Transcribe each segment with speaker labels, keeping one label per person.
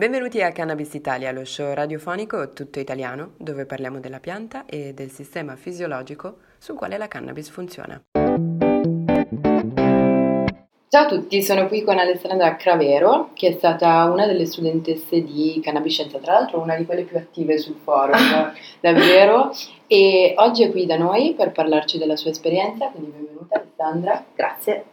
Speaker 1: Benvenuti a Cannabis Italia, lo show radiofonico tutto italiano dove parliamo della pianta e del sistema fisiologico sul quale la cannabis funziona. Ciao a tutti, sono qui con Alessandra Cravero, che è stata una delle studentesse di Cannabiscienza, tra l'altro una di quelle più attive sul forum, davvero, e oggi è qui da noi per parlarci della sua esperienza, quindi benvenuta Alessandra.
Speaker 2: Grazie.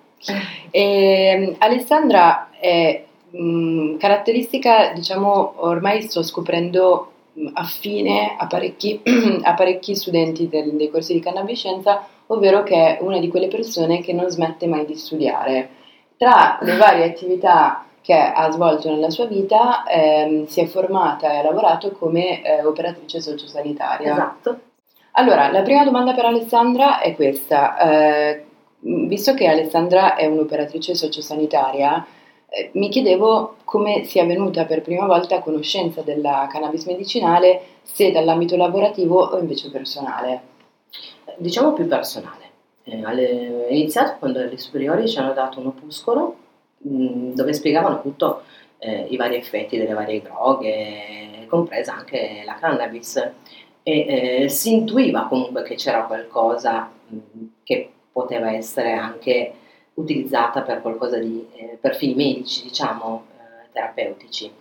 Speaker 1: E, Alessandra è mh, caratteristica, diciamo, ormai sto scoprendo mh, affine a parecchi, a parecchi studenti del, dei corsi di cannabiscienza, ovvero che è una di quelle persone che non smette mai di studiare. Tra le varie attività che ha svolto nella sua vita, ehm, si è formata e ha lavorato come eh, operatrice sociosanitaria.
Speaker 2: Esatto.
Speaker 1: Allora, la prima domanda per Alessandra è questa. Eh, visto che Alessandra è un'operatrice sociosanitaria, eh, mi chiedevo come sia venuta per prima volta a conoscenza della cannabis medicinale, se dall'ambito lavorativo o invece personale.
Speaker 2: Diciamo più personale. Eh, è iniziato quando alle superiori ci hanno dato un opuscolo mh, dove spiegavano appunto eh, i vari effetti delle varie droghe, compresa anche la cannabis. E eh, si intuiva comunque che c'era qualcosa mh, che poteva essere anche utilizzata per qualcosa di, eh, per fini medici, diciamo, eh, terapeutici.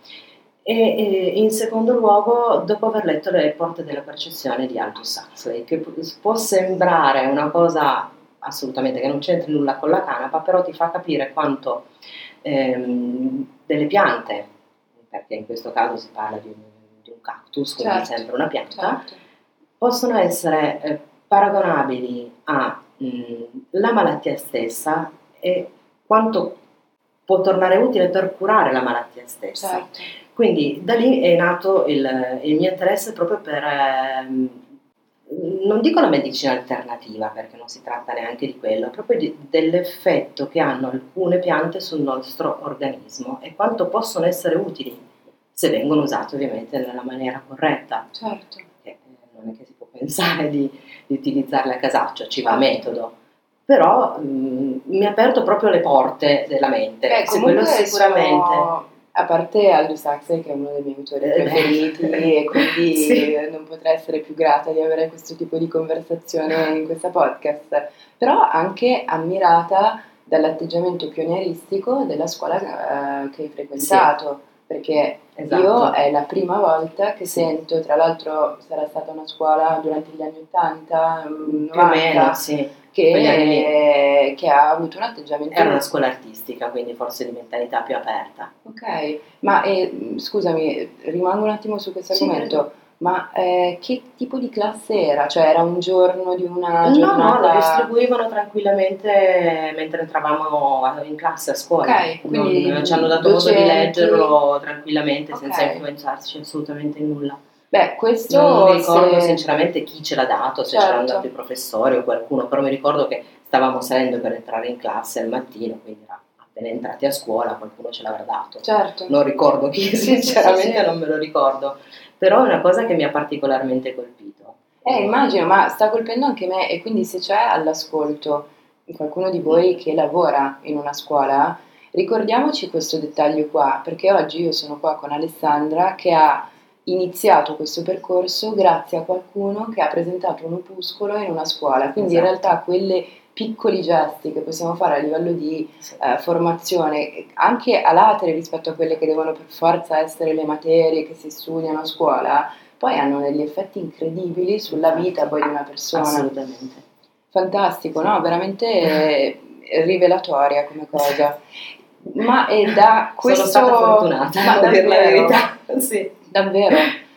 Speaker 2: E, e, in secondo luogo, dopo aver letto Le porte della percezione di Aldous Huxley, che può sembrare una cosa assolutamente che non c'entra nulla con la canapa, però ti fa capire quanto ehm, delle piante, perché in questo caso si parla di un, di un cactus, quindi certo, sempre una pianta, certo. possono essere eh, paragonabili alla mm, malattia stessa e quanto può tornare utile per curare la malattia stessa.
Speaker 1: Certo.
Speaker 2: Quindi da lì è nato il, il mio interesse proprio per, eh, non dico la medicina alternativa perché non si tratta neanche di quello, proprio di, dell'effetto che hanno alcune piante sul nostro organismo e quanto possono essere utili se vengono usate ovviamente nella maniera corretta.
Speaker 1: Certo.
Speaker 2: Perché eh, non è che si può pensare di, di utilizzarle a casaccio, ci va metodo però mh, mi ha aperto proprio le porte della mente.
Speaker 1: Beh, quello sicuramente. Sono, a parte Aldous Huxley che è uno dei miei autori eh, preferiti e quindi sì. non potrei essere più grata di avere questo tipo di conversazione in questa podcast, però anche ammirata dall'atteggiamento pionieristico della scuola eh, che hai frequentato. Sì perché esatto. io è la prima volta che sì. sento, tra l'altro sarà stata una scuola durante gli anni 80, 90,
Speaker 2: più o meno, sì
Speaker 1: che, che, ha avuto un atteggiamento...
Speaker 2: Era una scuola artistica, quindi forse di mentalità più aperta.
Speaker 1: Ok, ma eh, scusami, rimango un attimo su questo argomento. Sì, ma eh, che tipo di classe era? Cioè era un giorno di una giornata?
Speaker 2: No, no, lo distribuivano tranquillamente mentre entravamo in classe a scuola.
Speaker 1: Ok, quindi
Speaker 2: non, ci hanno dato modo di leggerlo tranquillamente okay. senza influenzarci assolutamente nulla.
Speaker 1: Beh, questo
Speaker 2: non mi ricordo se... sinceramente chi ce l'ha dato, se certo. c'erano andati i professori o qualcuno, però mi ricordo che stavamo salendo per entrare in classe al mattino, quindi era appena entrati a scuola qualcuno ce l'avrà dato.
Speaker 1: Certo.
Speaker 2: Non ricordo chi, sinceramente sì, sì, non me lo ricordo, però è una cosa che mi ha particolarmente colpito.
Speaker 1: Eh, immagino, ma sta colpendo anche me e quindi se c'è all'ascolto qualcuno di voi che lavora in una scuola, ricordiamoci questo dettaglio qua, perché oggi io sono qua con Alessandra che ha iniziato questo percorso grazie a qualcuno che ha presentato un opuscolo in una scuola, quindi esatto. in realtà quelle piccoli gesti che possiamo fare a livello di eh, formazione, anche a latere rispetto a quelle che devono per forza essere le materie che si studiano a scuola, poi hanno degli effetti incredibili sulla esatto. vita poi di una persona.
Speaker 2: Assolutamente.
Speaker 1: Fantastico, sì. no? Veramente rivelatoria come cosa. Ma è da questo...
Speaker 2: Sono stata fortunata, ma
Speaker 1: a dire
Speaker 2: la verità. sì.
Speaker 1: Davvero.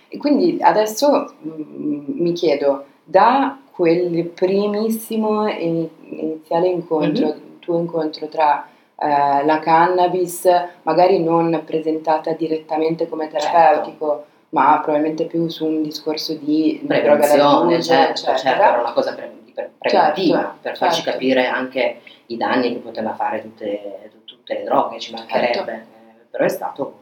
Speaker 1: E quindi adesso mm, mi chiedo, da quel primissimo iniziale incontro, mm-hmm. il tuo incontro tra eh, la cannabis, magari non presentata direttamente come terapeutico, certo. ma probabilmente più su un discorso di
Speaker 2: prevenzione, certo, certo, era una cosa pre- pre- preventiva certo, per farci certo. capire anche i danni che poteva fare tutte, tutte le droghe, ci mancherebbe, certo. eh, però è stato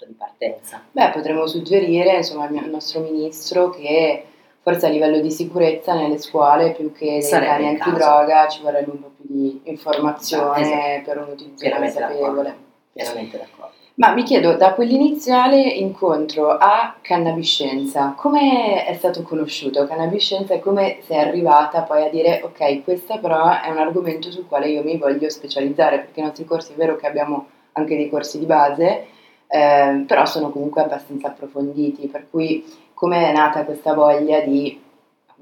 Speaker 2: punto di partenza?
Speaker 1: Beh, potremmo suggerire insomma, al nostro ministro che forse a livello di sicurezza nelle scuole più che dei cani antidroga ci vorrebbe un po' più di informazione esatto. per un utilizzo consapevole.
Speaker 2: Pienamente d'accordo.
Speaker 1: Ma mi chiedo, da quell'iniziale incontro a Cannabiscienza, come è stato conosciuto Cannabiscienza e come sei arrivata poi a dire ok, questo però è un argomento sul quale io mi voglio specializzare, perché i nostri corsi è vero che abbiamo anche dei corsi di base, eh, però sono comunque abbastanza approfonditi, per cui come è nata questa voglia di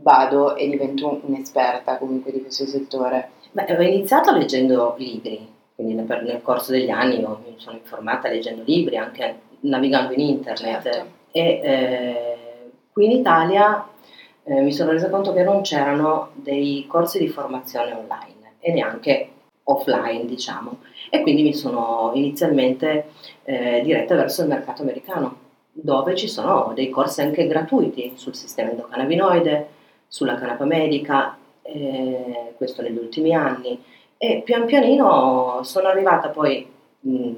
Speaker 1: vado e divento un'esperta comunque di questo settore?
Speaker 2: Beh, ho iniziato leggendo libri, quindi nel, nel corso degli anni mi sono informata leggendo libri, anche navigando in internet certo. e eh, qui in Italia eh, mi sono resa conto che non c'erano dei corsi di formazione online e neanche offline diciamo e quindi mi sono inizialmente eh, diretta verso il mercato americano dove ci sono dei corsi anche gratuiti sul sistema endocannabinoide, sulla canapa medica, eh, questo negli ultimi anni e pian pianino sono arrivata poi mh,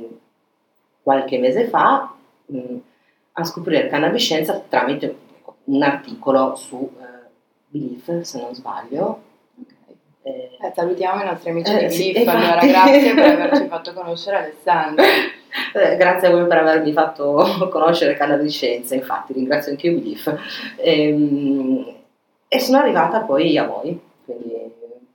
Speaker 2: qualche mese fa mh, a scoprire cannabiscienza tramite un articolo su eh, Belief, se non sbaglio.
Speaker 1: Eh, eh, salutiamo i nostri amici eh, di sì, allora grazie per averci fatto conoscere Alessandro.
Speaker 2: Eh, grazie a voi per avermi fatto conoscere cannabiscienza, infatti ringrazio anche io Belief. E, ehm, e sono arrivata poi a voi, quindi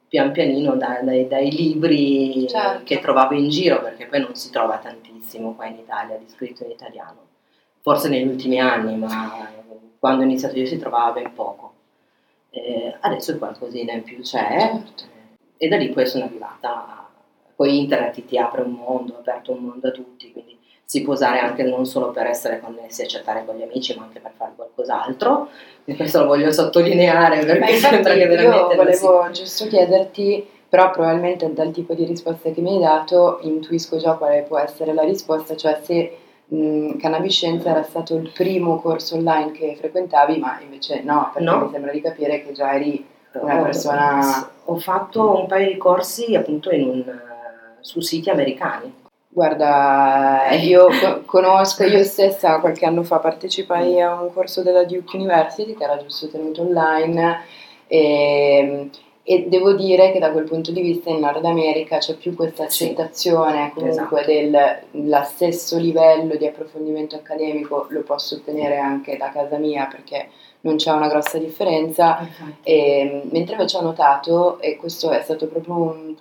Speaker 2: pian pianino dai, dai, dai libri certo. che trovavo in giro, perché poi non si trova tantissimo qua in Italia di scritto in italiano, forse negli ultimi anni, ma quando ho iniziato io si trovava ben poco. Eh, adesso qualcosina in più c'è certo. e da lì poi sono arrivata, poi internet ti apre un mondo, ha aperto un mondo a tutti, quindi si può usare anche non solo per essere connessi e chattare con gli amici, ma anche per fare qualcos'altro. E questo lo voglio sottolineare perché sembra che veramente.
Speaker 1: Io volevo giusto chiederti, però probabilmente dal tipo di risposta che mi hai dato, intuisco già quale può essere la risposta, cioè se mh, Cannabiscienza era stato il primo corso online che frequentavi, ma invece no, perché no. mi sembra di capire che già eri una persona.
Speaker 2: Ho fatto un paio di corsi appunto un, su siti americani
Speaker 1: Guarda, io conosco, io stessa qualche anno fa partecipai a un corso della Duke University che era giusto tenuto online e, e devo dire che da quel punto di vista in Nord America c'è più questa accettazione sì, comunque esatto. del stesso livello di approfondimento accademico lo posso ottenere anche da casa mia perché non c'è una grossa differenza, e, mentre invece ho notato, e questo è stato proprio un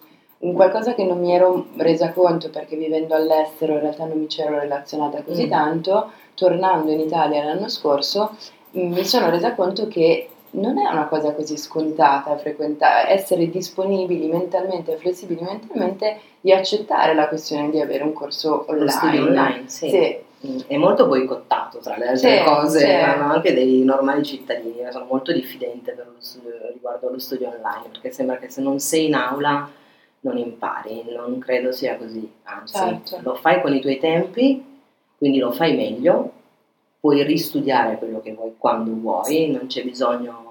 Speaker 1: un qualcosa che non mi ero resa conto perché vivendo all'estero in realtà non mi c'ero relazionata così mm. tanto, tornando in Italia l'anno scorso mi sono resa conto che non è una cosa così scontata frequentare, essere disponibili mentalmente e flessibili mentalmente di accettare la questione di avere un corso online.
Speaker 2: online sì. sì. Mm, è molto boicottato tra le altre sì, cose, sì. anche dei normali cittadini, sono molto diffidente studio, riguardo allo studio online, perché sembra che se non sei in aula non impari, non credo sia così, anzi certo. lo fai con i tuoi tempi, quindi lo fai meglio, puoi ristudiare quello che vuoi quando vuoi, non c'è bisogno,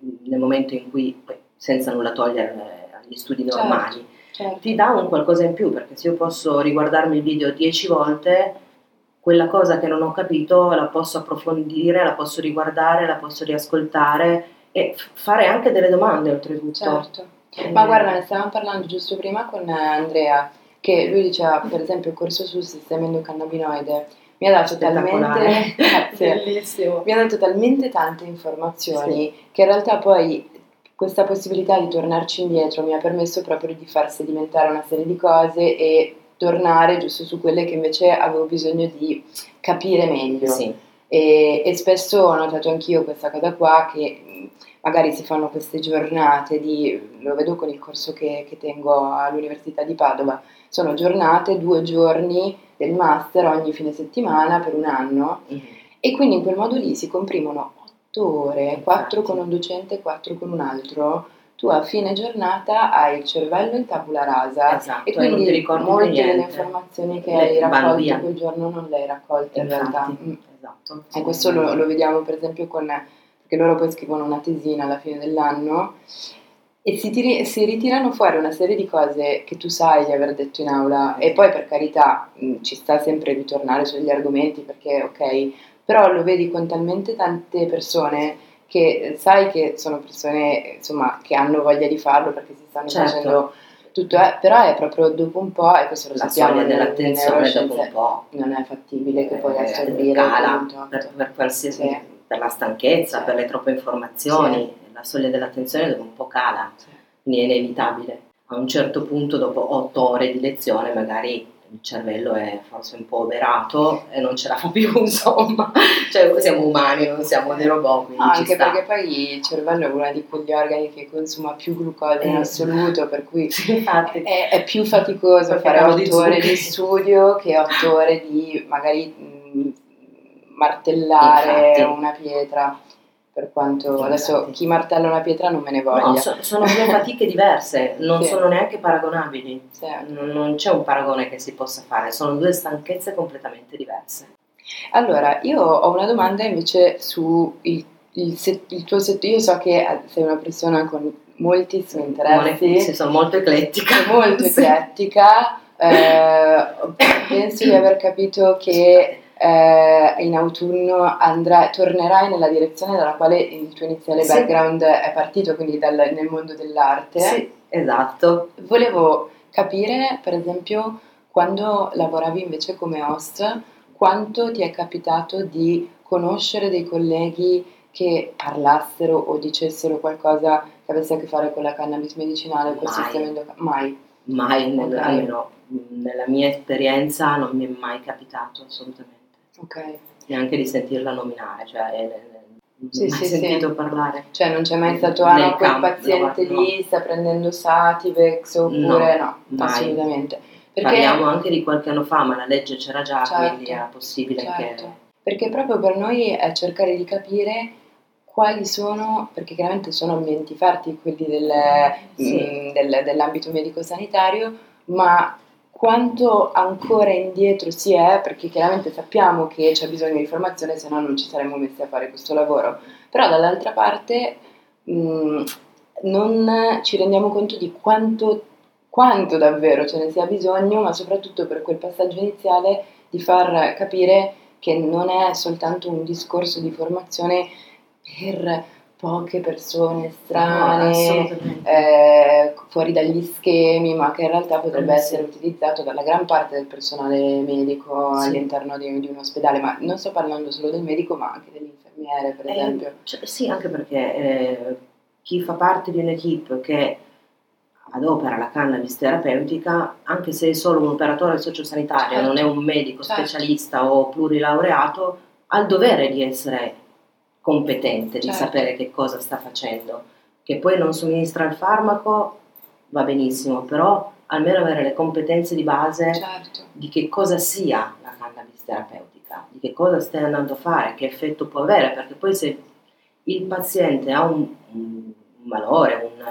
Speaker 2: nel momento in cui, senza nulla togliere agli studi certo, normali, certo. ti dà un qualcosa in più, perché se io posso riguardarmi il video dieci volte, quella cosa che non ho capito la posso approfondire, la posso riguardare, la posso riascoltare e fare anche delle domande oltretutto.
Speaker 1: Certo. Ma guarda, ne stavamo parlando giusto prima con Andrea, che lui diceva, per esempio, il corso sul sistema endocannabinoide mi ha dato talmente, grazie, mi ha dato talmente tante informazioni sì. che in realtà poi questa possibilità di tornarci indietro mi ha permesso proprio di far sedimentare una serie di cose e tornare giusto su quelle che invece avevo bisogno di capire meglio. Sì. E, e, spesso ho notato anch'io questa cosa qua che magari si fanno queste giornate di, lo vedo con il corso che, che tengo all'Università di Padova, sono giornate, due giorni del master ogni fine settimana per un anno mm-hmm. e quindi in quel modo lì si comprimono otto ore, quattro con un docente e quattro con un altro, tu a fine giornata hai il cervello in tabula rasa
Speaker 2: esatto,
Speaker 1: e quindi molte
Speaker 2: delle
Speaker 1: informazioni che le hai raccolto quel giorno non le hai raccolte Infatti, in realtà. Mm. Esatto. E questo lo, lo vediamo per esempio con che loro poi scrivono una tesina alla fine dell'anno e si, tiri, si, ritirano fuori una serie di cose che tu sai di aver detto in aula e poi per carità mh, ci sta sempre ritornare sugli argomenti perché ok, però lo vedi con talmente tante persone che sai che sono persone insomma che hanno voglia di farlo perché si stanno certo. facendo tutto è, però è proprio dopo un po', e questo lo
Speaker 2: La
Speaker 1: sappiamo
Speaker 2: dell'attenzione dopo un po'
Speaker 1: non è fattibile che puoi
Speaker 2: eh,
Speaker 1: assorbire
Speaker 2: cala per, per qualsiasi
Speaker 1: Sì.
Speaker 2: per la stanchezza,
Speaker 1: Sì.
Speaker 2: per le troppe informazioni, la soglia dell'attenzione dopo un po' cala,
Speaker 1: Sì.
Speaker 2: quindi è inevitabile. A un certo punto, dopo otto ore di lezione, magari il cervello è forse un po' oberato e non ce la fa più, insomma. Cioè, siamo umani, non siamo dei robot, ci
Speaker 1: anche perché poi il cervello è uno di quegli organi che consuma più glucosio in
Speaker 2: Eh.
Speaker 1: assoluto, per cui
Speaker 2: Sì,
Speaker 1: è, è più faticoso
Speaker 2: Perché
Speaker 1: fare otto ore di studio che otto ore di magari mh, martellare
Speaker 2: Infatti.
Speaker 1: una pietra. Per quanto
Speaker 2: Infatti.
Speaker 1: adesso chi martella una pietra non me ne voglia.
Speaker 2: No, so- sono due fatiche diverse, non
Speaker 1: Sì.
Speaker 2: sono neanche paragonabili.
Speaker 1: Sì.
Speaker 2: Non, non c'è un paragone che si possa fare, sono due stanchezze completamente diverse.
Speaker 1: Allora, io ho una domanda invece su il, il se- il tuo settore. Io so che eh, sei una persona con moltissimi interessi,
Speaker 2: Sì, sono molto eclettica.
Speaker 1: molto
Speaker 2: Sì.
Speaker 1: eclettica. eh, penso di aver capito che eh, in autunno andrai, tornerai nella direzione dalla quale il tuo iniziale
Speaker 2: Sì.
Speaker 1: background è partito, quindi dal- nel mondo dell'arte.
Speaker 2: Sì, esatto.
Speaker 1: Volevo capire, per esempio, quando lavoravi invece come host, quanto ti è capitato di conoscere dei colleghi che parlassero o dicessero qualcosa che avesse a che fare con la cannabis medicinale, col
Speaker 2: Mai.
Speaker 1: sistema endocrino? Mai.
Speaker 2: Mai, nel-
Speaker 1: Ok.
Speaker 2: almeno nella mia esperienza, non mi è mai capitato assolutamente.
Speaker 1: Ok.
Speaker 2: Neanche di sentirla nominare, cioè eh, non
Speaker 1: Sì, sì, sì.
Speaker 2: sentito parlare.
Speaker 1: Cioè non c'è mai stato, ah no, quel paziente
Speaker 2: no, no.
Speaker 1: lì sta prendendo Sativex oppure no,
Speaker 2: mai.
Speaker 1: assolutamente. Perché,
Speaker 2: Parliamo anche di qualche anno fa, ma la legge c'era già,
Speaker 1: Certo,
Speaker 2: quindi era possibile
Speaker 1: certo. perché proprio per noi è cercare di capire quali sono, perché chiaramente sono ambienti farti quelli del,
Speaker 2: Sì.
Speaker 1: mm, del- dell'ambito medico-sanitario, ma quanto ancora indietro si è, perché chiaramente sappiamo che c'è bisogno di formazione, se no non ci saremmo messi a fare questo lavoro. Però dall'altra parte mh, non ci rendiamo conto di quanto, quanto davvero ce ne sia bisogno, ma soprattutto per quel passaggio iniziale di far capire che non è soltanto un discorso di formazione per poche persone
Speaker 2: No,
Speaker 1: strane,
Speaker 2: assolutamente.
Speaker 1: eh, fuori dagli schemi, ma che in realtà potrebbe essere utilizzato dalla gran parte del personale medico
Speaker 2: Sì.
Speaker 1: all'interno di, di un ospedale, ma non sto parlando solo del medico, ma anche delle infermiere, per
Speaker 2: Eh,
Speaker 1: esempio.
Speaker 2: cioè, sì, anche perché eh, chi fa parte di un'equipe che adopera la cannabis terapeutica, anche se è solo un operatore sociosanitario,
Speaker 1: Certo.
Speaker 2: non è un medico
Speaker 1: Certo.
Speaker 2: specialista o plurilaureato, ha il dovere di essere competente, di
Speaker 1: Certo.
Speaker 2: sapere che cosa sta facendo. Che poi non somministra il farmaco va benissimo, però almeno avere le competenze di base
Speaker 1: Certo,
Speaker 2: di che cosa sia la cannabis terapeutica, di che cosa stai andando a fare, che effetto può avere, perché poi se il paziente ha un, un malore, un,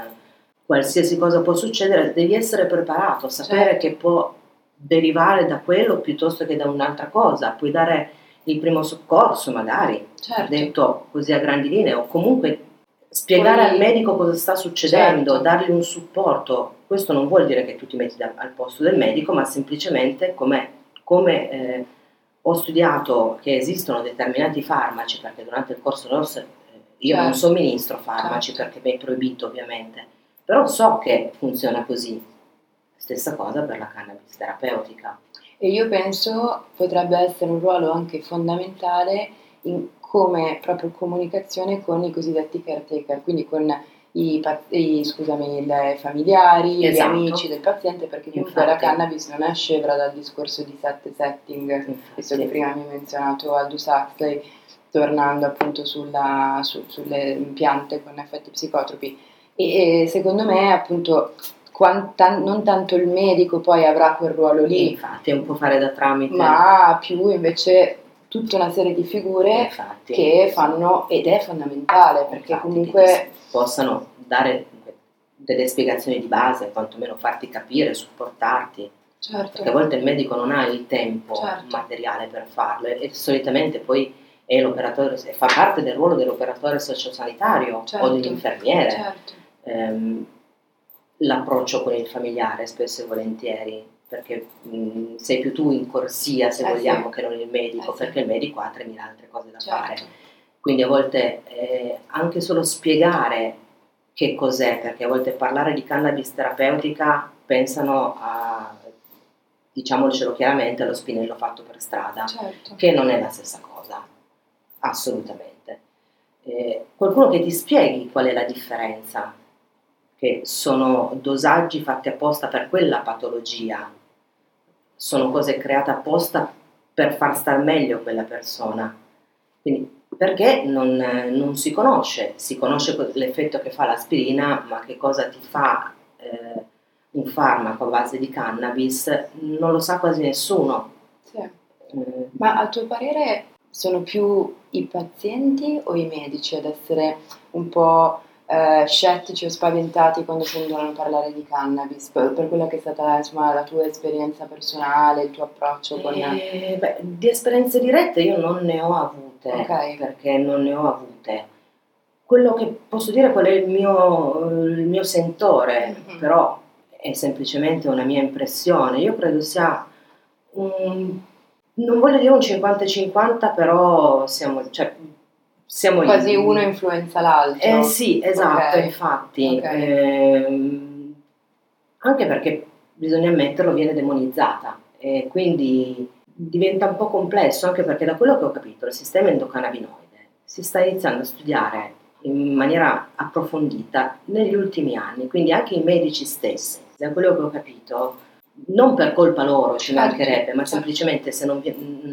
Speaker 2: qualsiasi cosa può succedere, devi essere preparato, sapere
Speaker 1: Certo.
Speaker 2: che può derivare da quello piuttosto che da un'altra cosa, puoi dare il primo soccorso magari,
Speaker 1: certo.
Speaker 2: detto così a grandi linee, o comunque spiegare
Speaker 1: Poi-
Speaker 2: al medico cosa sta succedendo,
Speaker 1: Certo.
Speaker 2: dargli un supporto. Questo non vuol dire che tu ti metti da- al posto del medico, ma semplicemente come, come, eh, ho studiato che esistono determinati farmaci, perché durante il corso ROS eh, io non
Speaker 1: Certo.
Speaker 2: somministro farmaci
Speaker 1: Certo.
Speaker 2: perché mi è proibito ovviamente, però so che funziona così. Stessa cosa per la cannabis terapeutica.
Speaker 1: E io penso potrebbe essere un ruolo anche fondamentale in come proprio comunicazione con i cosiddetti caretaker, quindi con i, i- scusami, i familiari,
Speaker 2: Esatto.
Speaker 1: gli amici del paziente, perché comunque la cannabis non è scevra dal discorso di sette setting, visto che prima mi hai menzionato Aldous Huxley, tornando appunto sulla, su- sulle piante con effetti psicotropi. E, e secondo me appunto quanta- non tanto il medico poi avrà quel ruolo lì,
Speaker 2: Infatti, un po' fare da tramite.
Speaker 1: ma più invece tutta una serie di figure
Speaker 2: Infatti.
Speaker 1: che fanno, ed è fondamentale perché
Speaker 2: Infatti,
Speaker 1: comunque
Speaker 2: possano dare delle spiegazioni di base, quantomeno farti capire, supportarti,
Speaker 1: certo,
Speaker 2: perché a volte il medico non ha il tempo
Speaker 1: Certo.
Speaker 2: materiale per farlo e, e solitamente poi è l'operatore, fa parte del ruolo dell'operatore sociosanitario
Speaker 1: Certo.
Speaker 2: o dell'infermiere,
Speaker 1: certo,
Speaker 2: ehm, l'approccio con il familiare spesso e volentieri, perché mh, sei più tu in corsia se
Speaker 1: Eh,
Speaker 2: vogliamo
Speaker 1: sì.
Speaker 2: che non il medico,
Speaker 1: Eh, sì.
Speaker 2: perché il medico ha 3.000 altre cose da fare.
Speaker 1: certo,
Speaker 2: Quindi a volte eh, anche solo spiegare che cos'è, perché a volte parlare di cannabis terapeutica pensano a, diciamocelo chiaramente, allo spinello fatto per strada,
Speaker 1: Certo.
Speaker 2: che non è la stessa cosa, assolutamente. Eh, qualcuno che ti spieghi qual è la differenza, che sono dosaggi fatti apposta per quella patologia, sono cose create apposta per far star meglio quella persona. Quindi perché non, non si conosce, si conosce l'effetto che fa l'aspirina, ma che cosa ti fa eh, un farmaco a base di cannabis non lo sa quasi nessuno.
Speaker 1: Sì.
Speaker 2: Eh,
Speaker 1: Ma a tuo parere sono più i pazienti o i medici ad essere un po' eh, scettici o spaventati quando sentono parlare di cannabis, per, per quella che è stata insomma, la tua esperienza personale, il tuo approccio con...
Speaker 2: Eh, beh, di esperienze dirette io non ne ho avute,
Speaker 1: Ok.
Speaker 2: perché non ne ho avute. Quello che posso dire qual è il mio, il mio sentore,
Speaker 1: Mhm.
Speaker 2: però è semplicemente una mia impressione. Io credo sia un, non voglio dire un 50-50, però siamo, cioè, siamo
Speaker 1: Quasi
Speaker 2: lì.
Speaker 1: uno influenza l'altro.
Speaker 2: Eh sì, esatto,
Speaker 1: Ok.
Speaker 2: infatti.
Speaker 1: Ok.
Speaker 2: Ehm, anche perché bisogna ammetterlo, viene demonizzata e quindi diventa un po' complesso, anche perché da quello che ho capito il sistema endocannabinoide si sta iniziando a studiare in maniera approfondita negli ultimi anni, quindi anche i medici stessi, da quello che ho capito, non per colpa loro ci
Speaker 1: Certo,
Speaker 2: mancherebbe, ma
Speaker 1: certo.
Speaker 2: semplicemente se non,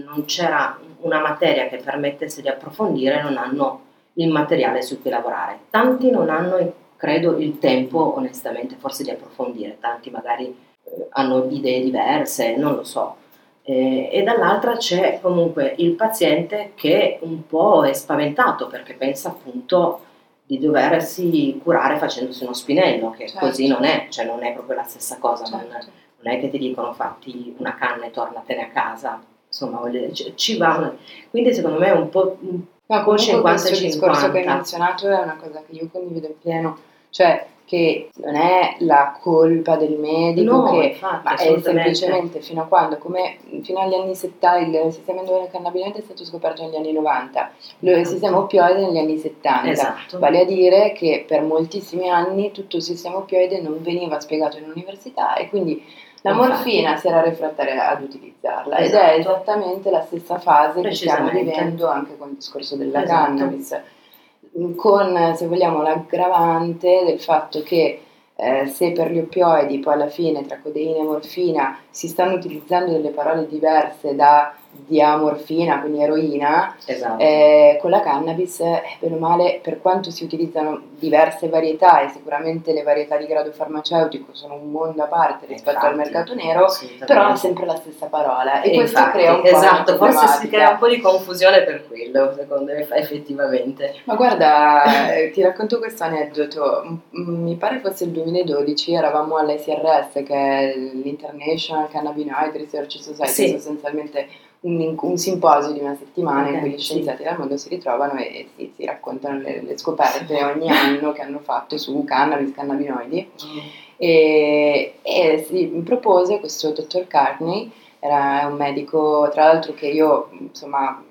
Speaker 2: non c'era una materia che permettesse di approfondire, non hanno il materiale su cui lavorare. Tanti non hanno, credo, il tempo, onestamente, forse di approfondire, tanti magari eh, hanno idee diverse, non lo so. Eh, e dall'altra c'è comunque il paziente che un po' è spaventato perché pensa appunto di doversi curare facendosi uno spinello, che
Speaker 1: Certo.
Speaker 2: così non è, cioè non è proprio la stessa cosa,
Speaker 1: Certo.
Speaker 2: non è che ti dicono fatti una canna e tornatene a casa, insomma, voglio dire, ci, va. una- Quindi secondo me è un po'... un po'
Speaker 1: comunque
Speaker 2: 50
Speaker 1: questo discorso che hai
Speaker 2: 50.
Speaker 1: menzionato è una cosa che io condivido in pieno, cioè che non è la colpa del medico,
Speaker 2: No,
Speaker 1: che,
Speaker 2: infatti,
Speaker 1: ma è semplicemente fino a quando, come fino agli anni 70, il sistema endocannabinoide è stato scoperto negli anni 90, lo- il
Speaker 2: Esatto.
Speaker 1: sistema opioide negli anni 70.
Speaker 2: Esatto.
Speaker 1: Vale a dire che per moltissimi anni tutto il sistema opioide non veniva spiegato in università e quindi la
Speaker 2: Infatti.
Speaker 1: morfina si era refrattaria ad utilizzarla ed
Speaker 2: Esatto.
Speaker 1: è esattamente la stessa fase che stiamo vivendo anche con il discorso della
Speaker 2: Esatto.
Speaker 1: cannabis, con se vogliamo l'aggravante del fatto che eh, se per gli oppioidi poi alla fine tra codeina e morfina si stanno utilizzando delle parole diverse da diamorfina, quindi eroina,
Speaker 2: Esatto.
Speaker 1: eh, con la cannabis, eh, bene o male, per quanto si utilizzano diverse varietà e sicuramente le varietà di grado farmaceutico sono un mondo a parte rispetto al
Speaker 2: Infatti,
Speaker 1: mercato nero, però è sempre la stessa parola e,
Speaker 2: E
Speaker 1: questo
Speaker 2: infatti,
Speaker 1: crea un po'
Speaker 2: esatto,
Speaker 1: una
Speaker 2: forse si crea un po' di confusione per quello, secondo me, effettivamente.
Speaker 1: Ma guarda, eh, ti racconto questo aneddoto. Mi pare fosse il 2012, eravamo all'ICRS, che è l'International Cannabinoid Research Society,
Speaker 2: Sì.
Speaker 1: sostanzialmente un, un simposio di una settimana in
Speaker 2: Ok,
Speaker 1: cui gli
Speaker 2: sì.
Speaker 1: scienziati del mondo si ritrovano e, si, si raccontano le, le scoperte ogni anno che hanno fatto su cannabis, cannabinoidi. E, e si propose questo dottor Carney, era un medico, tra l'altro che io, insomma,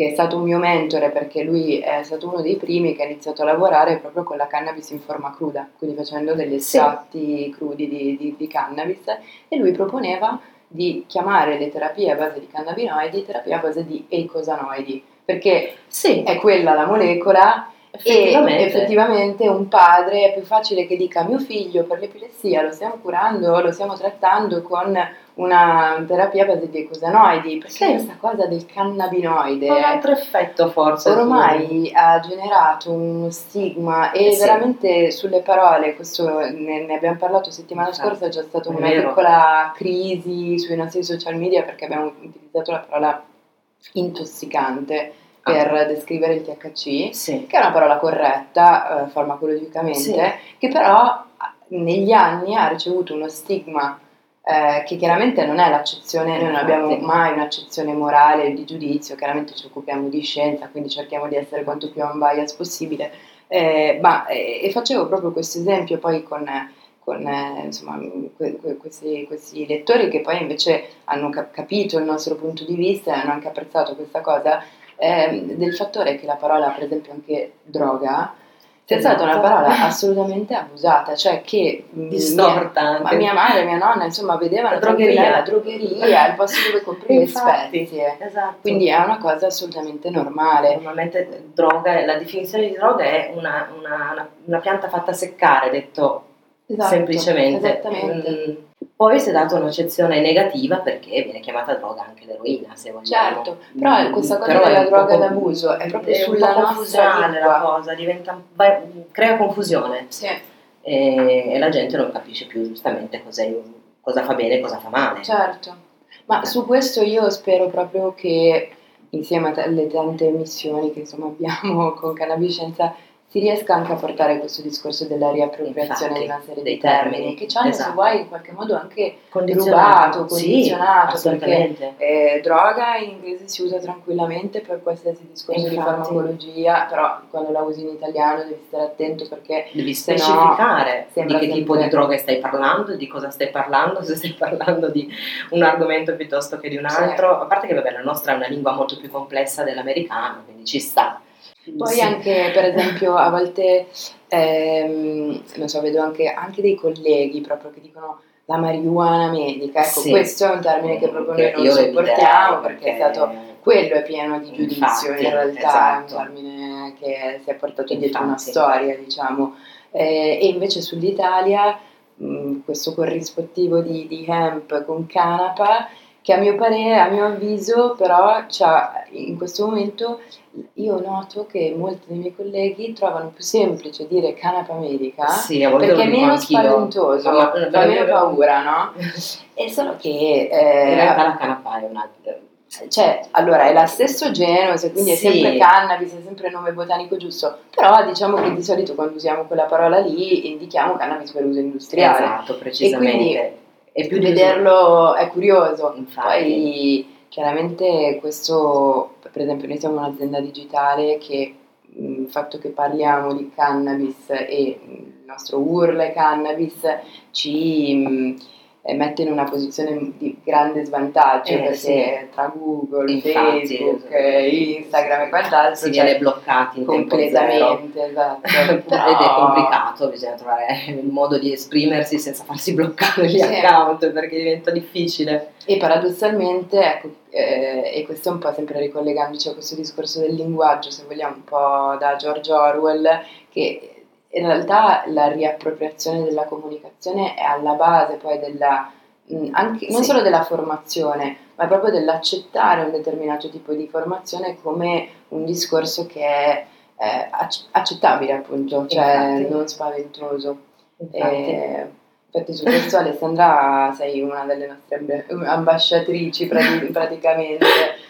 Speaker 1: che è stato un mio mentore perché lui è stato uno dei primi che ha iniziato a lavorare proprio con la cannabis in forma cruda, quindi facendo degli
Speaker 2: Sì.
Speaker 1: estratti crudi di, di- di cannabis e lui proponeva di chiamare le terapie a base di cannabinoidi terapie a base di eicosanoidi, perché
Speaker 2: Sì,
Speaker 1: è quella la molecola e
Speaker 2: effettivamente.
Speaker 1: effettivamente un padre è più facile che dica mio figlio per l'epilessia lo stiamo curando, lo stiamo trattando con una terapia a base di eicosanoidi, perché
Speaker 2: Sì.
Speaker 1: questa cosa del cannabinoide
Speaker 2: un altro effetto forse.
Speaker 1: ormai ha generato uno stigma e
Speaker 2: sì.
Speaker 1: veramente sulle parole, questo ne, ne abbiamo parlato settimana
Speaker 2: Infatti,
Speaker 1: scorsa, c'è stata una
Speaker 2: vero.
Speaker 1: piccola crisi sui nostri social media perché abbiamo utilizzato la parola intossicante
Speaker 2: Ah.
Speaker 1: per descrivere il THC
Speaker 2: Sì.
Speaker 1: che è una parola corretta eh, farmacologicamente,
Speaker 2: Sì.
Speaker 1: che però negli anni ha ricevuto uno stigma eh, che chiaramente non è l'accezione, noi non abbiamo mai un'accezione morale di giudizio, chiaramente ci occupiamo di scienza, quindi cerchiamo di essere quanto più unbiased possibile, eh, ma eh, e facevo proprio questo esempio poi con, con eh, insomma, que- que- questi, questi lettori che poi invece hanno cap- capito il nostro punto di vista e hanno anche apprezzato questa cosa, ehm, del fattore che la parola, per esempio anche droga, è stata una
Speaker 2: Esatto.
Speaker 1: parola assolutamente abusata, cioè che mh,
Speaker 2: distorta
Speaker 1: mia, ma mia madre mia nonna insomma vedevano
Speaker 2: La drogheria.
Speaker 1: la drogheria, il posto dove compri le spezie.
Speaker 2: Esatto.
Speaker 1: Quindi è una cosa assolutamente normale.
Speaker 2: Normalmente droga, la definizione di droga è una, una- una- una pianta fatta seccare, detto
Speaker 1: Esatto,
Speaker 2: semplicemente.
Speaker 1: Esattamente.
Speaker 2: Mm, Poi si è data un'accezione negativa perché viene chiamata droga anche l'eroina, se vogliamo.
Speaker 1: Certo, però
Speaker 2: Mm,
Speaker 1: questa cosa
Speaker 2: però
Speaker 1: della droga d'abuso è proprio
Speaker 2: è
Speaker 1: sulla nostra
Speaker 2: la cosa, diventa, va- crea confusione
Speaker 1: Sì,
Speaker 2: e, e la gente non capisce più giustamente cos'è- cosa fa bene e cosa fa male.
Speaker 1: certo. Ma su questo io spero proprio che insieme alle tante missioni che insomma abbiamo con Cannabiscienza si riesca anche a portare questo discorso della riappropriazione
Speaker 2: Infatti,
Speaker 1: di una serie
Speaker 2: dei
Speaker 1: di termini,
Speaker 2: termini,
Speaker 1: che ci hanno, se
Speaker 2: esatto.
Speaker 1: vuoi, in qualche modo anche
Speaker 2: Condizionato,
Speaker 1: rubato,
Speaker 2: sì,
Speaker 1: condizionato,
Speaker 2: assolutamente.
Speaker 1: Eh, droga in inglese si usa tranquillamente per qualsiasi discorso di
Speaker 2: Infatti.
Speaker 1: farmacologia, però quando la usi in italiano devi stare attento perché
Speaker 2: Devi
Speaker 1: Se no,
Speaker 2: specificare di che tipo di droga stai parlando, di cosa stai parlando, se stai parlando di un argomento piuttosto che di un
Speaker 1: Sì.
Speaker 2: altro. A parte che vabbè, la nostra è una lingua molto più complessa dell'americano, quindi ci sta.
Speaker 1: Poi
Speaker 2: Sì.
Speaker 1: anche, per esempio, a volte, ehm, non so, vedo anche, anche dei colleghi proprio che dicono la marijuana medica. Ecco,
Speaker 2: Sì.
Speaker 1: questo è un termine che proprio noi
Speaker 2: Che
Speaker 1: non
Speaker 2: io
Speaker 1: sopportiamo perché è stato quello è pieno di giudizio
Speaker 2: Infatti,
Speaker 1: in realtà,
Speaker 2: esatto.
Speaker 1: è un termine che si è portato dietro una
Speaker 2: Infatti.
Speaker 1: storia, diciamo. Eh, e invece sull'Italia mh, questo corrispettivo di, di hemp con canapa che a mio parere, a mio avviso, però c'ha- in questo momento io noto che molti dei miei colleghi trovano più semplice dire canapa medica
Speaker 2: Sì,
Speaker 1: perché è meno spaventoso,
Speaker 2: Ma-
Speaker 1: fa meno paura, no? È solo che eh,
Speaker 2: In realtà la canapa è un'altra.
Speaker 1: cioè, allora è lo stesso genere, quindi
Speaker 2: Sì.
Speaker 1: è sempre cannabis, è sempre il nome botanico giusto, però diciamo che di solito quando usiamo quella parola lì indichiamo cannabis per uso industriale.
Speaker 2: Esatto, precisamente. E
Speaker 1: Più vederlo è curioso.
Speaker 2: Infatti.
Speaker 1: Poi chiaramente questo, per esempio noi siamo un'azienda digitale che mh, il fatto che parliamo di cannabis e mh, il nostro URL è cannabis ci mh, eh, mette in una posizione di grande svantaggio
Speaker 2: Eh,
Speaker 1: perché
Speaker 2: sì.
Speaker 1: tra Google,
Speaker 2: Infatti,
Speaker 1: Facebook,
Speaker 2: esatto.
Speaker 1: eh, Instagram e quant'altro
Speaker 2: si
Speaker 1: cioè,
Speaker 2: viene bloccati
Speaker 1: completamente esatto.
Speaker 2: Ed è complicato, bisogna trovare il modo di esprimersi senza farsi bloccare gli
Speaker 1: Sì.
Speaker 2: account perché diventa difficile.
Speaker 1: E paradossalmente, ecco, eh, e questo è un po' sempre ricollegandoci a questo discorso del linguaggio, se vogliamo, un po' da George Orwell, che in realtà la riappropriazione della comunicazione è alla base poi della, mh, anche, non
Speaker 2: Sì.
Speaker 1: solo della formazione, ma proprio dell'accettare un determinato tipo di formazione come un discorso che è eh, acc- accettabile, appunto, cioè
Speaker 2: Infatti.
Speaker 1: non spaventoso.
Speaker 2: Infatti.
Speaker 1: Eh, infatti su questo Alessandra sei una delle nostre amb- ambasciatrici prati- praticamente.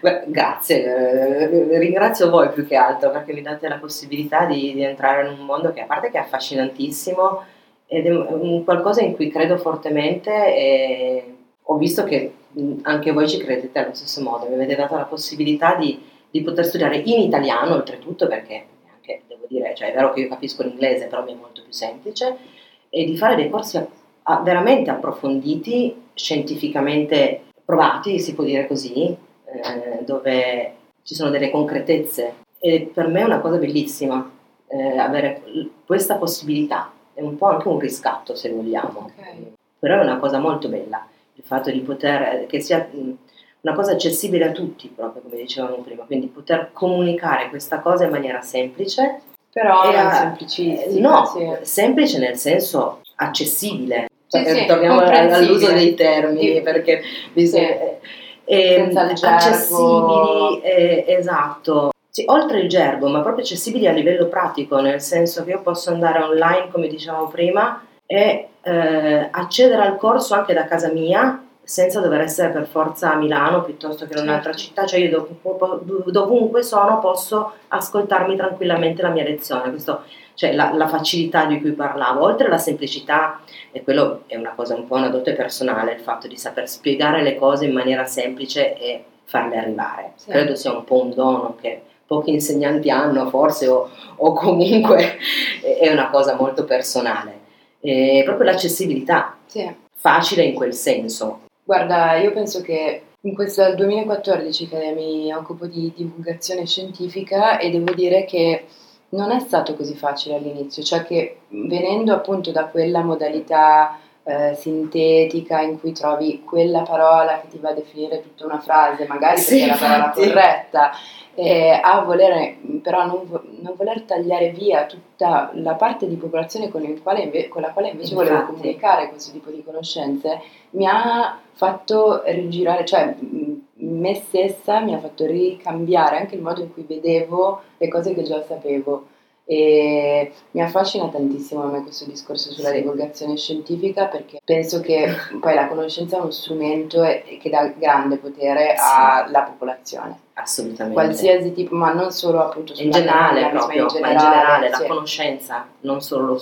Speaker 2: Beh, Grazie, eh, ringrazio voi più che altro perché mi date la possibilità di, di entrare in un mondo che a parte che è affascinantissimo ed è un qualcosa in cui credo fortemente e ho visto che mh, anche voi ci credete allo stesso modo, mi avete dato la possibilità di, di poter studiare in italiano oltretutto perché anche devo dire, cioè è vero che io capisco l'inglese però mi è molto più semplice e di fare dei corsi a- a- veramente approfonditi, scientificamente provati, si può dire così, eh, dove ci sono delle concretezze e per me è una cosa bellissima eh, avere questa possibilità, è un po' anche un riscatto se vogliamo,
Speaker 1: Ok.
Speaker 2: però è una cosa molto bella il fatto di poter, che sia una cosa accessibile a tutti proprio come dicevamo prima, quindi poter comunicare questa cosa in maniera semplice
Speaker 1: Però non semplicissima.
Speaker 2: no,
Speaker 1: sì.
Speaker 2: semplice nel senso accessibile.
Speaker 1: Sì,
Speaker 2: Eh,
Speaker 1: sì,
Speaker 2: torniamo all'uso dei termini perché bisogna. Eh, accessibili, eh, esatto. Sì, oltre il gergo, ma proprio accessibili a livello pratico, nel senso che io posso andare online, come dicevamo prima, e eh, accedere al corso anche da casa mia senza dover essere per forza a Milano piuttosto che in un'altra
Speaker 1: Certo.
Speaker 2: città, cioè io dov- dovunque sono posso ascoltarmi tranquillamente la mia lezione, questo, cioè la, la facilità di cui parlavo, oltre alla semplicità, e quello è una cosa un po' una dote personale, il fatto di saper spiegare le cose in maniera semplice e farle arrivare,
Speaker 1: Sì.
Speaker 2: credo sia un po' un dono che pochi insegnanti hanno forse o, o comunque è una cosa molto personale, e proprio l'accessibilità,
Speaker 1: Sì.
Speaker 2: facile in quel senso,
Speaker 1: Guarda, io penso che in questo dal 2014 che mi occupo di divulgazione scientifica e devo dire che non è stato così facile all'inizio, cioè che venendo appunto da quella modalità eh, sintetica in cui trovi quella parola che ti va a definire tutta una frase, magari
Speaker 2: Sì,
Speaker 1: perché è la parola
Speaker 2: infatti.
Speaker 1: corretta, eh, a volere però non, vo- non voler tagliare via tutta la parte di popolazione con, il quale inve- con la quale invece volevo
Speaker 2: Infatti.
Speaker 1: comunicare questo tipo di conoscenze, mi ha fatto rigirare, cioè me stessa mi ha fatto ricambiare anche il modo in cui vedevo le cose che già sapevo. E mi affascina tantissimo a me questo discorso sulla divulgazione scientifica perché penso che poi la conoscenza è uno strumento che dà grande potere alla popolazione,
Speaker 2: Assolutamente.
Speaker 1: qualsiasi tipo, ma non solo appunto
Speaker 2: in
Speaker 1: sulla
Speaker 2: generale
Speaker 1: cannabis,
Speaker 2: proprio,
Speaker 1: ma in
Speaker 2: ma in generale la
Speaker 1: sì.
Speaker 2: conoscenza, non solo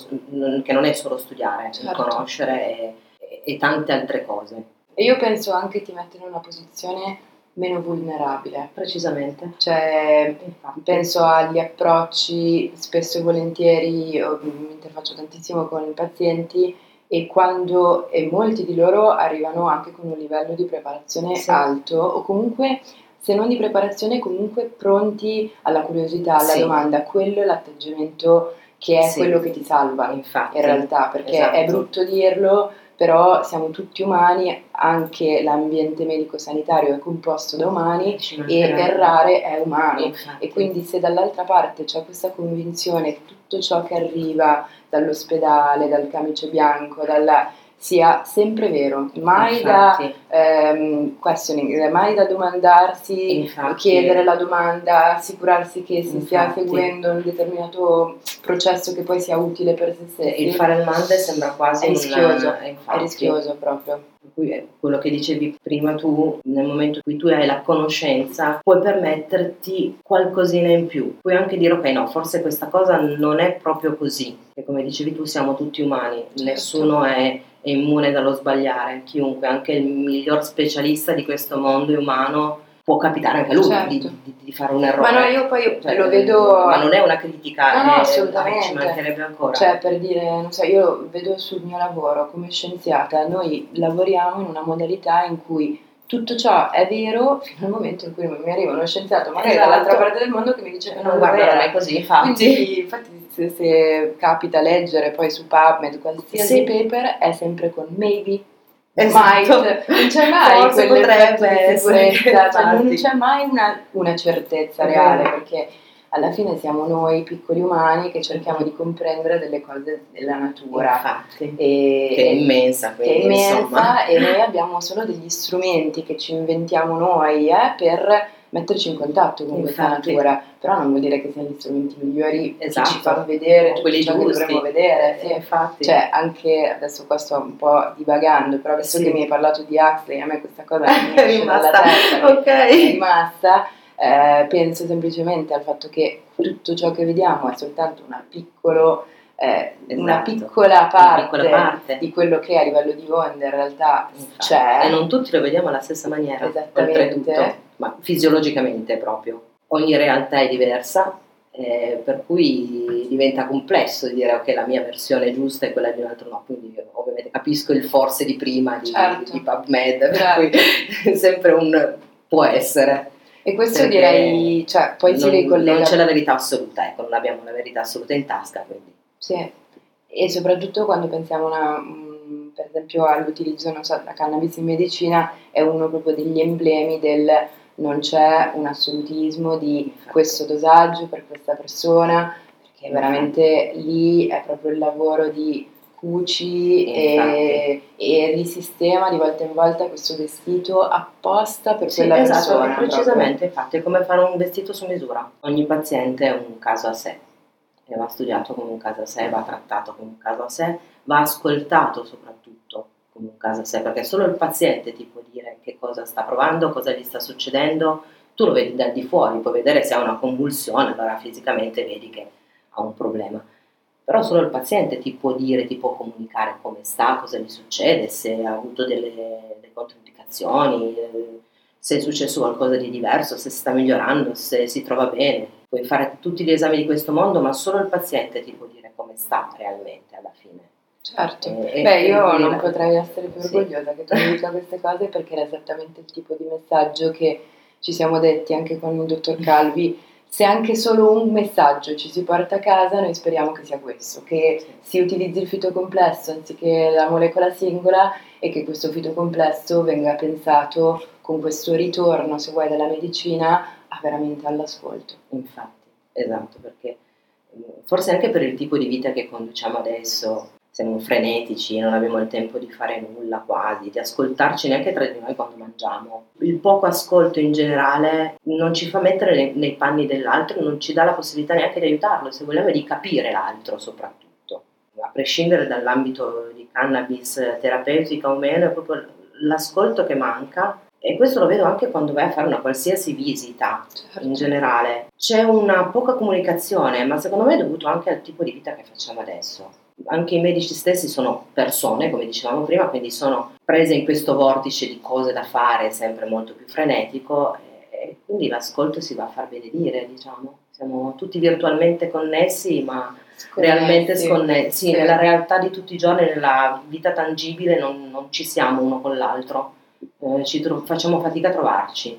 Speaker 2: che non è solo studiare, il
Speaker 1: Certo.
Speaker 2: conoscere e, e tante altre cose.
Speaker 1: E io penso anche ti mette in una posizione meno vulnerabile,
Speaker 2: Precisamente.
Speaker 1: cioè
Speaker 2: Infatti.
Speaker 1: penso agli approcci, spesso e volentieri io mi interfaccio tantissimo con i pazienti e quando e molti di loro arrivano anche con un livello di preparazione
Speaker 2: Sì.
Speaker 1: alto o comunque se non di preparazione comunque pronti alla curiosità, alla
Speaker 2: Sì.
Speaker 1: domanda, quello è l'atteggiamento che è
Speaker 2: Sì.
Speaker 1: quello che ti salva
Speaker 2: Infatti.
Speaker 1: in realtà, perché
Speaker 2: Esatto.
Speaker 1: è brutto dirlo, però siamo tutti umani, anche l'ambiente medico-sanitario è composto da umani e errare è umano.
Speaker 2: Infatti.
Speaker 1: E quindi se dall'altra parte c'è questa convinzione che tutto ciò che arriva dall'ospedale, dal camice bianco, dalla, sia sempre vero, mai
Speaker 2: Infatti.
Speaker 1: da ehm, questioning, mai da domandarsi,
Speaker 2: Infatti.
Speaker 1: chiedere la domanda, assicurarsi che si stia
Speaker 2: Infatti.
Speaker 1: seguendo un determinato processo che poi sia utile per se stessi.
Speaker 2: Il fare il mande sembra quasi
Speaker 1: È rischioso,
Speaker 2: una...
Speaker 1: è rischioso proprio.
Speaker 2: È quello che dicevi prima tu, nel momento in cui tu hai la conoscenza, puoi permetterti qualcosina in più. Puoi anche dire, ok, no, forse questa cosa non è proprio così. E come dicevi tu, siamo tutti umani,
Speaker 1: Certo.
Speaker 2: nessuno è, è immune dallo sbagliare. Chiunque, anche il miglior specialista di questo mondo umano, può capitare anche a lui
Speaker 1: Certo.
Speaker 2: di, di- di fare un errore.
Speaker 1: Ma no, io poi
Speaker 2: Cioè,
Speaker 1: lo vedo...
Speaker 2: Ma non è una critica,
Speaker 1: No, no,
Speaker 2: è-
Speaker 1: assolutamente.
Speaker 2: ci mancherebbe ancora.
Speaker 1: Cioè, per dire, non so, io vedo sul mio lavoro come scienziata, noi lavoriamo in una modalità in cui tutto ciò è vero fino al momento in cui mi arriva uno scienziato, magari
Speaker 2: Esatto.
Speaker 1: dall'altra parte del mondo, che mi dice non
Speaker 2: guarda, non è così, infatti.
Speaker 1: Quindi, infatti, se, se capita leggere poi su PubMed qualsiasi
Speaker 2: Sì.
Speaker 1: paper è sempre con maybe,
Speaker 2: Esatto.
Speaker 1: might, non c'è mai
Speaker 2: Forse potrebbe
Speaker 1: di
Speaker 2: essere,
Speaker 1: sicurezza, cioè non c'è mai una, una certezza reale perché alla fine siamo noi piccoli umani che cerchiamo di comprendere delle cose della natura.
Speaker 2: Infatti.
Speaker 1: E,
Speaker 2: Che è immensa,
Speaker 1: che è
Speaker 2: quindi,
Speaker 1: immensa e noi abbiamo solo degli strumenti che ci inventiamo noi eh, per metterci in contatto con questa
Speaker 2: Infatti.
Speaker 1: natura, però non vuol dire che siano gli strumenti migliori
Speaker 2: Esatto.
Speaker 1: che ci fanno vedere tutto
Speaker 2: Quelli
Speaker 1: ciò che
Speaker 2: giusti.
Speaker 1: dovremmo vedere. sì.
Speaker 2: Eh, infatti.
Speaker 1: Cioè, anche adesso qua sto un po' divagando, però adesso
Speaker 2: Sì.
Speaker 1: che mi hai parlato di Huxley, a me questa cosa mi
Speaker 2: È rimasta-
Speaker 1: testa,
Speaker 2: ok.
Speaker 1: è rimasta. Eh, penso semplicemente al fatto che tutto ciò che vediamo è soltanto una, piccolo, eh, una
Speaker 2: Esatto.
Speaker 1: piccola
Speaker 2: Una
Speaker 1: parte,
Speaker 2: piccola parte.
Speaker 1: di quello che a livello di onda in realtà
Speaker 2: Infatti.
Speaker 1: c'è.
Speaker 2: E non tutti lo vediamo alla stessa maniera,
Speaker 1: Esattamente.
Speaker 2: oltretutto, ma fisiologicamente proprio. Ogni realtà è diversa, eh, per cui diventa complesso dire ok la mia versione è giusta e quella di un altro no, quindi ovviamente capisco il forse di prima di,
Speaker 1: Certo.
Speaker 2: di PubMed, per
Speaker 1: Certo.
Speaker 2: cui è sempre un può essere.
Speaker 1: E questo direi, cioè, poi si ricollega.
Speaker 2: non c'è la verità assoluta, ecco, non abbiamo la verità assoluta in tasca, quindi
Speaker 1: Sì, e soprattutto quando pensiamo una, mm, per esempio all'utilizzo non so, della cannabis in medicina, è uno proprio degli emblemi del non c'è un assolutismo di questo dosaggio per questa persona, perché veramente lì è proprio il lavoro di cuci e, e risistema di volta in volta questo vestito apposta per
Speaker 2: Sì,
Speaker 1: quella
Speaker 2: esatto,
Speaker 1: persona.
Speaker 2: precisamente, infatti è come fare un vestito su misura. Ogni paziente è un caso a sé e va studiato come un caso a sé, va trattato come un caso a sé, va ascoltato soprattutto come un caso a sé, perché solo il paziente ti può dire che cosa sta provando, cosa gli sta succedendo, tu lo vedi dal di fuori, puoi vedere se ha una convulsione, allora fisicamente vedi che ha un problema. Però solo il paziente ti può dire, ti può comunicare come sta, cosa gli succede, se ha avuto delle, delle controindicazioni, eh, se è successo qualcosa di diverso, se sta migliorando, se si trova bene. Puoi fare tutti gli esami di questo mondo, ma solo il paziente ti può dire come sta realmente alla fine.
Speaker 1: Certo.
Speaker 2: E- e-
Speaker 1: Beh, io non
Speaker 2: la-
Speaker 1: potrei essere più
Speaker 2: Sì.
Speaker 1: orgogliosa che tu mi dica queste cose perché era esattamente il tipo di messaggio che ci siamo detti anche con il dottor Calvi. Se anche solo un messaggio ci si porta a casa, noi speriamo che sia questo, che si utilizzi il fito complesso anziché la molecola singola e che questo fito complesso venga pensato con questo ritorno, se vuoi, della medicina a veramente all'ascolto.
Speaker 2: Infatti, esatto, perché forse anche per il tipo di vita che conduciamo adesso, siamo frenetici, non abbiamo il tempo di fare nulla quasi, di ascoltarci neanche tra di noi quando mangiamo. Il poco ascolto in generale non ci fa mettere nei, nei panni dell'altro, non ci dà la possibilità neanche di aiutarlo, se vogliamo di capire l'altro soprattutto. A prescindere dall'ambito di cannabis terapeutica o meno, è proprio l'ascolto che manca e questo lo vedo anche quando vai a fare una qualsiasi visita certo. in generale. C'è una poca comunicazione, ma secondo me è dovuto anche al tipo di vita che facciamo adesso anche i medici stessi sono persone, come dicevamo prima, quindi sono prese in questo vortice di cose da fare sempre molto più frenetico e quindi l'ascolto si va a far benedire, diciamo. Siamo tutti virtualmente connessi, ma Sconnessi. realmente sconnessi. Sì. Nella realtà di tutti i giorni, nella vita tangibile, non, non ci siamo uno con l'altro, eh, ci tro- facciamo fatica a trovarci.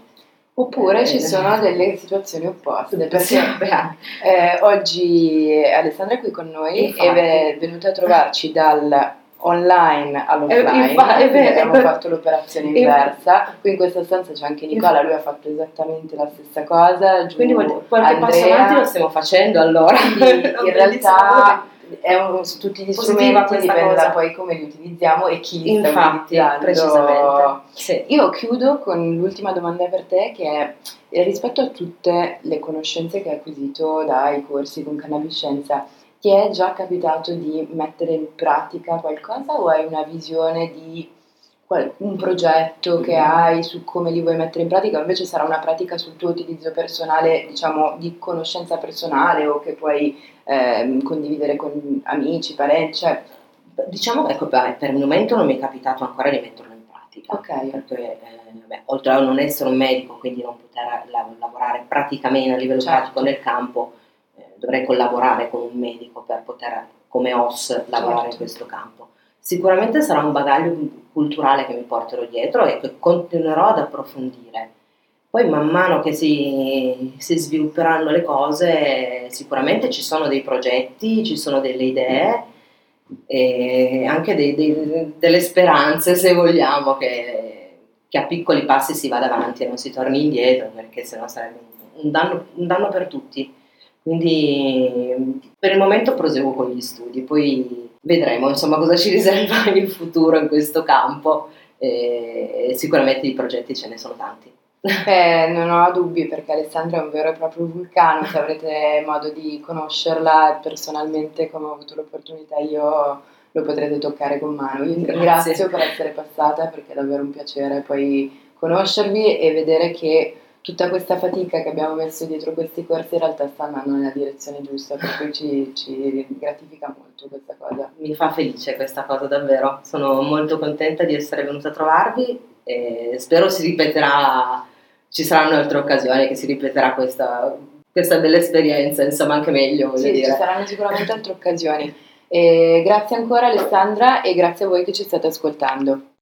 Speaker 1: Oppure eh, ci sono delle situazioni opposte, perché eh, oggi Alessandra è qui con noi Infatti. e è venuta a trovarci dal online all'offline, eh, infatti, abbiamo fatto l'operazione inversa. Qui in questa stanza c'è anche Nicola, lui ha fatto esattamente la stessa cosa.
Speaker 2: Quindi qualche Andrea, passo avanti lo stiamo facendo allora.
Speaker 1: in realtà è un, su tutti gli strumenti dipende da poi come li utilizziamo e chi li
Speaker 2: Infatti, sta precisamente.
Speaker 1: Sì. Io chiudo con l'ultima domanda per te che è eh, rispetto a tutte le conoscenze che hai acquisito dai corsi con cannabiscienza, ti è già capitato di mettere in pratica qualcosa o hai una visione di un progetto che mm-hmm. hai su come li vuoi mettere in pratica, invece sarà una pratica sul tuo utilizzo personale, diciamo di conoscenza personale o che puoi eh, condividere con amici, parenti, cioè...
Speaker 2: Diciamo che ecco, per il momento non mi è capitato ancora di metterlo in pratica,
Speaker 1: okay.
Speaker 2: perché eh, beh, oltre a non essere un medico, quindi non poter la- lavorare praticamente a livello certo. pratico nel campo, eh, dovrei collaborare con un medico per poter come OS lavorare certo. in questo campo. Sicuramente sarà un bagaglio culturale che mi porterò dietro e che continuerò ad approfondire. Poi man mano che si, si, svilupperanno le cose sicuramente ci sono dei progetti, ci sono delle idee e anche dei, dei, delle speranze se vogliamo che, che, a piccoli passi si vada avanti e non si torni indietro perché sennò sarebbe un danno, un danno per tutti. Quindi per il momento proseguo con gli studi, poi vedremo insomma cosa ci riserva il futuro in questo campo e sicuramente i progetti ce ne sono tanti.
Speaker 1: Eh, non ho dubbi perché Alessandra è un vero e proprio vulcano, se avrete modo di conoscerla personalmente come ho avuto l'opportunità io lo potrete toccare con mano. Vi ringrazio per essere passata perché è davvero un piacere poi conoscervi e vedere che tutta questa fatica che abbiamo messo dietro questi corsi in realtà sta andando nella direzione giusta, per cui ci, ci, gratifica molto questa cosa.
Speaker 2: Mi fa felice questa cosa davvero, sono molto contenta di essere venuta a trovarvi e spero si ripeterà, ci saranno altre occasioni che si ripeterà questa, questa bella esperienza, insomma anche meglio
Speaker 1: sì,
Speaker 2: dire.
Speaker 1: ci saranno sicuramente altre occasioni. E grazie ancora Alessandra e grazie a voi che ci state ascoltando.